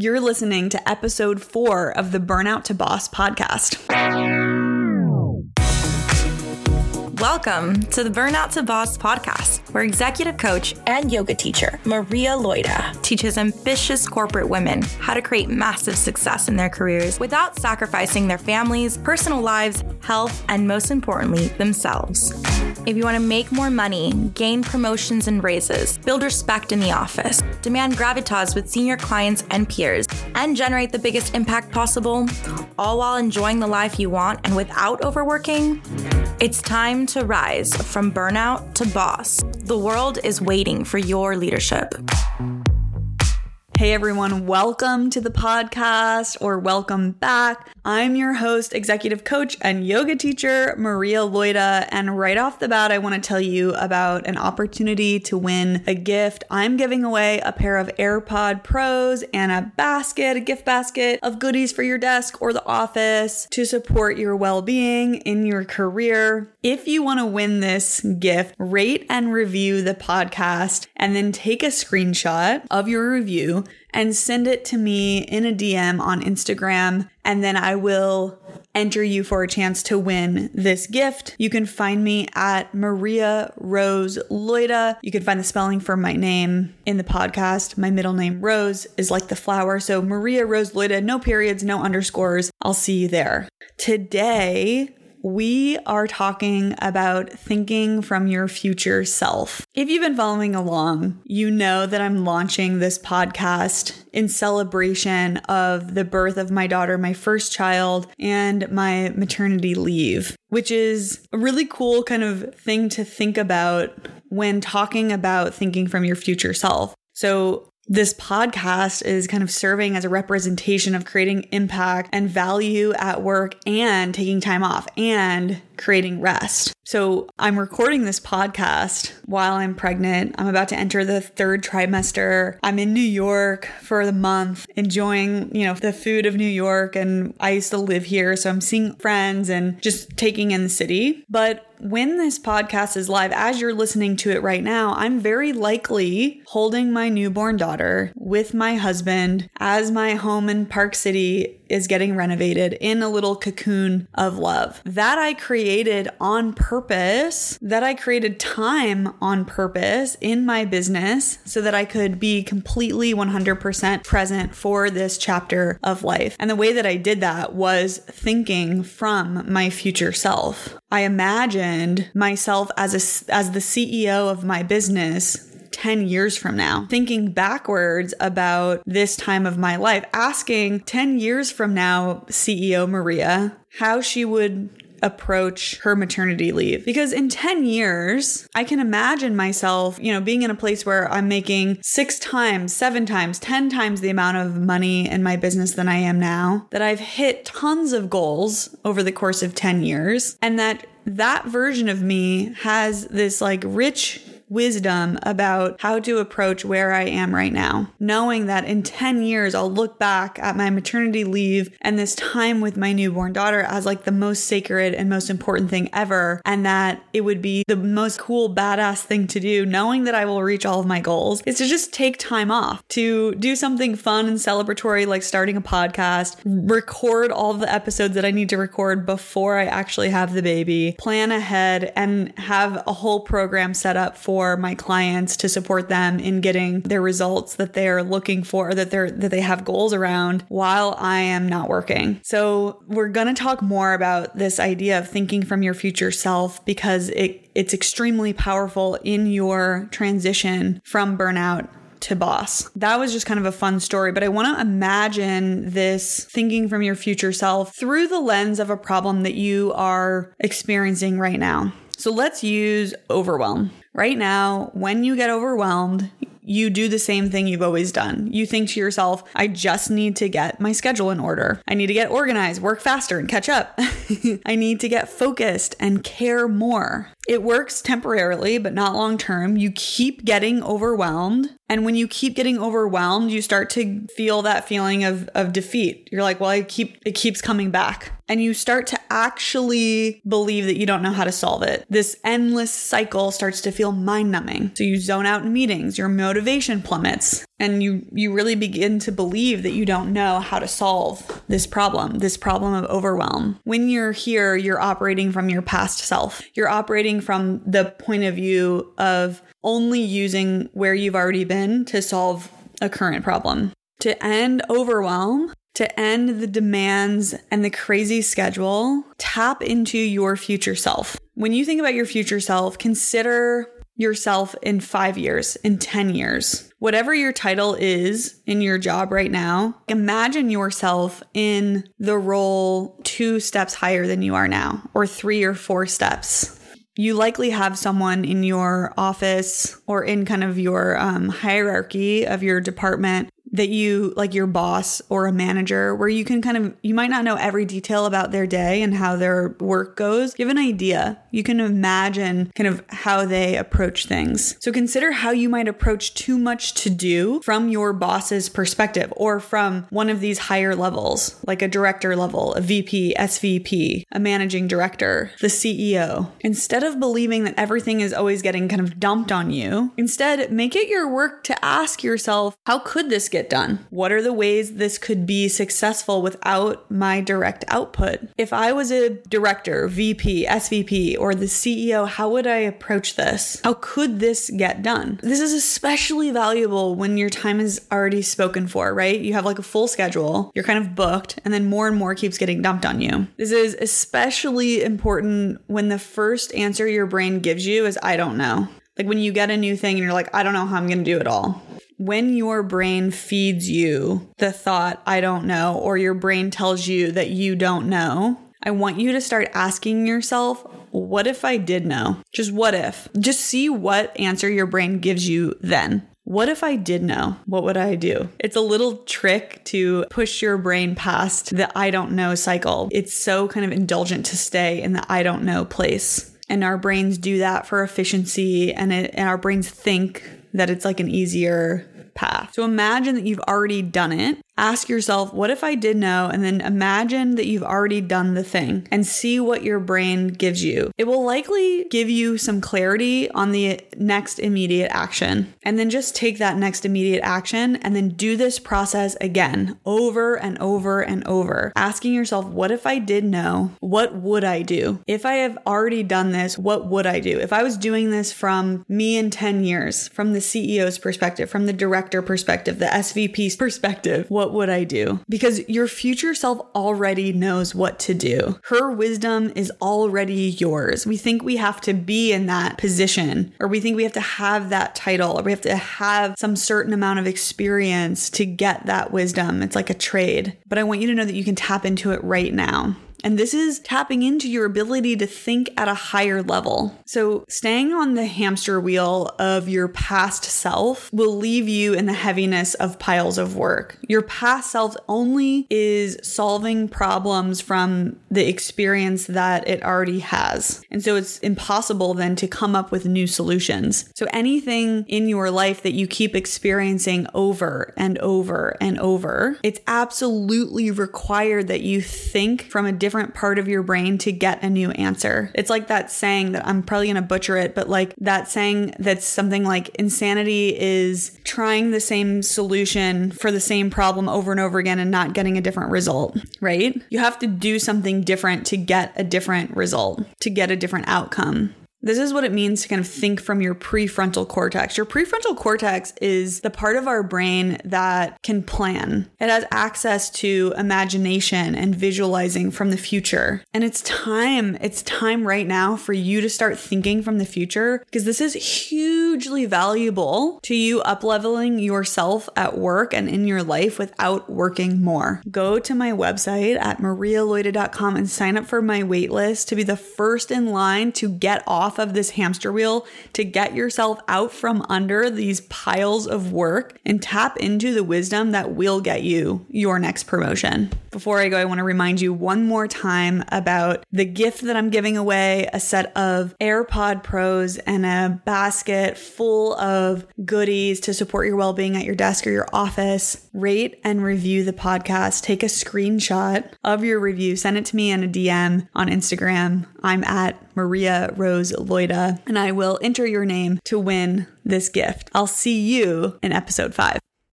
You're listening to episode four of the Burnout to Boss podcast. Welcome to the Burnout to Boss podcast, where executive coach and yoga teacher Maria Loida teaches ambitious corporate women how to create massive success in their careers without sacrificing their families, personal lives, health, and most importantly, themselves. If you want to make more money, gain promotions and raises, build respect in the office, demand gravitas with senior clients and peers, and generate the biggest impact possible, all while enjoying the life you want and without overworking, it's time to rise from burnout to boss. The world is waiting for your leadership. Hey everyone, welcome to the podcast or welcome back. I'm your host, executive coach, and yoga teacher, Maria Loida. And right off the bat, I want to tell you about an opportunity to win a gift. I'm giving away a pair of AirPod Pros and a basket, a gift basket of goodies for your desk or the office to support your well being in your career. If you want to win this gift, rate and review the podcast and then take a screenshot of your review and send it to me in a DM on Instagram. And then I will enter you for a chance to win this gift. You can find me at Maria Rose Loida. You can find the spelling for my name in the podcast. My middle name, Rose, is like the flower. So Maria Rose Loida, no periods, no underscores. I'll see you there. Today, we are talking about thinking from your future self. If you've been following along, you know that I'm launching this podcast in celebration of the birth of my daughter, my first child, and my maternity leave, which is a really cool kind of thing to think about when talking about thinking from your future self. So, this podcast is kind of serving as a representation of creating impact and value at work and taking time off and creating rest. So I'm recording this podcast while I'm pregnant. I'm about to enter the third trimester. I'm in New York for the month, enjoying, you know, the food of New York. And I used to live here. So I'm seeing friends and just taking in the city. But when this podcast is live, as you're listening to it right now, I'm very likely holding my newborn daughter with my husband as my home in Park City is getting renovated in a little cocoon of love. That I created on purpose, that I created time on purpose in my business so that I could be completely 100% present for this chapter of life. And the way that I did that was thinking from my future self. I imagined myself as a, as the CEO of my business 10 years from now, thinking backwards about this time of my life, asking 10 years from now, CEO Maria, how she would approach her maternity leave. Because in 10 years I can imagine myself, you know, being in a place where I'm making 6 times, 7 times, 10 times the amount of money in my business than I am now, that I've hit tons of goals over the course of 10 years and that that version of me has this like rich wisdom about how to approach where I am right now, knowing that in 10 years, I'll look back at my maternity leave and this time with my newborn daughter as like the most sacred and most important thing ever. And that it would be the most cool, badass thing to do, knowing that I will reach all of my goals, is to just take time off to do something fun and celebratory, like starting a podcast, record all the episodes that I need to record before I actually have the baby, plan ahead, and have a whole program set up for for my clients to support them in getting their results that they're looking for, that they're that they have goals around while I am not working. So we're gonna talk more about this idea of thinking from your future self because it it's extremely powerful in your transition from burnout to boss. That was just kind of a fun story, but I want to imagine this thinking from your future self through the lens of a problem that you are experiencing right now. So let's use overwhelm. Right now, when you get overwhelmed, you do the same thing you've always done. You think to yourself, I just need to get my schedule in order. I need to get organized, work faster, and catch up. I need to get focused and care more. It works temporarily, but not long term. You keep getting overwhelmed. And when you keep getting overwhelmed, you start to feel that feeling of, of defeat. You're like, well, I keep, it keeps coming back. And you start to actually believe that you don't know how to solve it. This endless cycle starts to feel mind numbing. So you zone out in meetings, your motivation plummets, and you, you really begin to believe that you don't know how to solve this problem, this problem of overwhelm. When you're here, you're operating from your past self. You're operating from the point of view of only using where you've already been to solve a current problem. To end overwhelm, to end the demands and the crazy schedule, tap into your future self. When you think about your future self, consider yourself in five years, in 10 years. Whatever your title is in your job right now, imagine yourself in the role two steps higher than you are now, or three or four steps you likely have someone in your office or in kind of your um, hierarchy of your department that you like your boss or a manager where you can kind of you might not know every detail about their day and how their work goes. Have an idea. You can imagine kind of how they approach things. So consider how you might approach too much to do from your boss's perspective or from one of these higher levels like a director level a vp svp a managing director the ceo instead of believing that everything is always getting kind of dumped on you instead make it your work to ask yourself how could this get get done? What are the ways this could be successful without my direct output? If I was a director, VP, SVP, or the CEO, how would I approach this? How could this get done? This is especially valuable when your time is already spoken for, right? You have like a full schedule, you're kind of booked, and then more and more keeps getting dumped on you. This is especially important when the first answer your brain gives you is, I don't know. Like when you get a new thing and you're like, I don't know how I'm going to do it all when your brain feeds you the thought, I don't know, or your brain tells you that you don't know, I want you to start asking yourself, what if I did know? Just what if? Just see what answer your brain gives you then. What if I did know? What would I do? It's a little trick to push your brain past the I don't know cycle. It's so kind of indulgent to stay in the I don't know place. And our brains do that for efficiency, and, it, and our brains think that it's like an easier path. So imagine that you've already done it ask yourself, what if I did know? And then imagine that you've already done the thing and see what your brain gives you. It will likely give you some clarity on the next immediate action. And then just take that next immediate action and then do this process again over and over and over. Asking yourself, what if I did know? What would I do? If I have already done this, what would I do? If I was doing this from me in 10 years, from the CEO's perspective, from the director perspective, the SVP's perspective, what what would I do? Because your future self already knows what to do. Her wisdom is already yours. We think we have to be in that position, or we think we have to have that title, or we have to have some certain amount of experience to get that wisdom. It's like a trade. But I want you to know that you can tap into it right now. And this is tapping into your ability to think at a higher level. So, staying on the hamster wheel of your past self will leave you in the heaviness of piles of work. Your past self only is solving problems from the experience that it already has. And so, it's impossible then to come up with new solutions. So, anything in your life that you keep experiencing over and over and over, it's absolutely required that you think from a different different part of your brain to get a new answer. It's like that saying that I'm probably going to butcher it, but like that saying that's something like insanity is trying the same solution for the same problem over and over again and not getting a different result, right? You have to do something different to get a different result, to get a different outcome. This is what it means to kind of think from your prefrontal cortex. Your prefrontal cortex is the part of our brain that can plan. It has access to imagination and visualizing from the future. And it's time, it's time right now for you to start thinking from the future because this is hugely valuable to you upleveling yourself at work and in your life without working more. Go to my website at marialoida.com and sign up for my waitlist to be the first in line to get off off of this hamster wheel to get yourself out from under these piles of work and tap into the wisdom that will get you your next promotion. Before I go, I want to remind you one more time about the gift that I'm giving away a set of AirPod Pros and a basket full of goodies to support your well being at your desk or your office. Rate and review the podcast. Take a screenshot of your review, send it to me in a DM on Instagram. I'm at Maria Rose Loida, and I will enter your name to win this gift. I'll see you in episode five.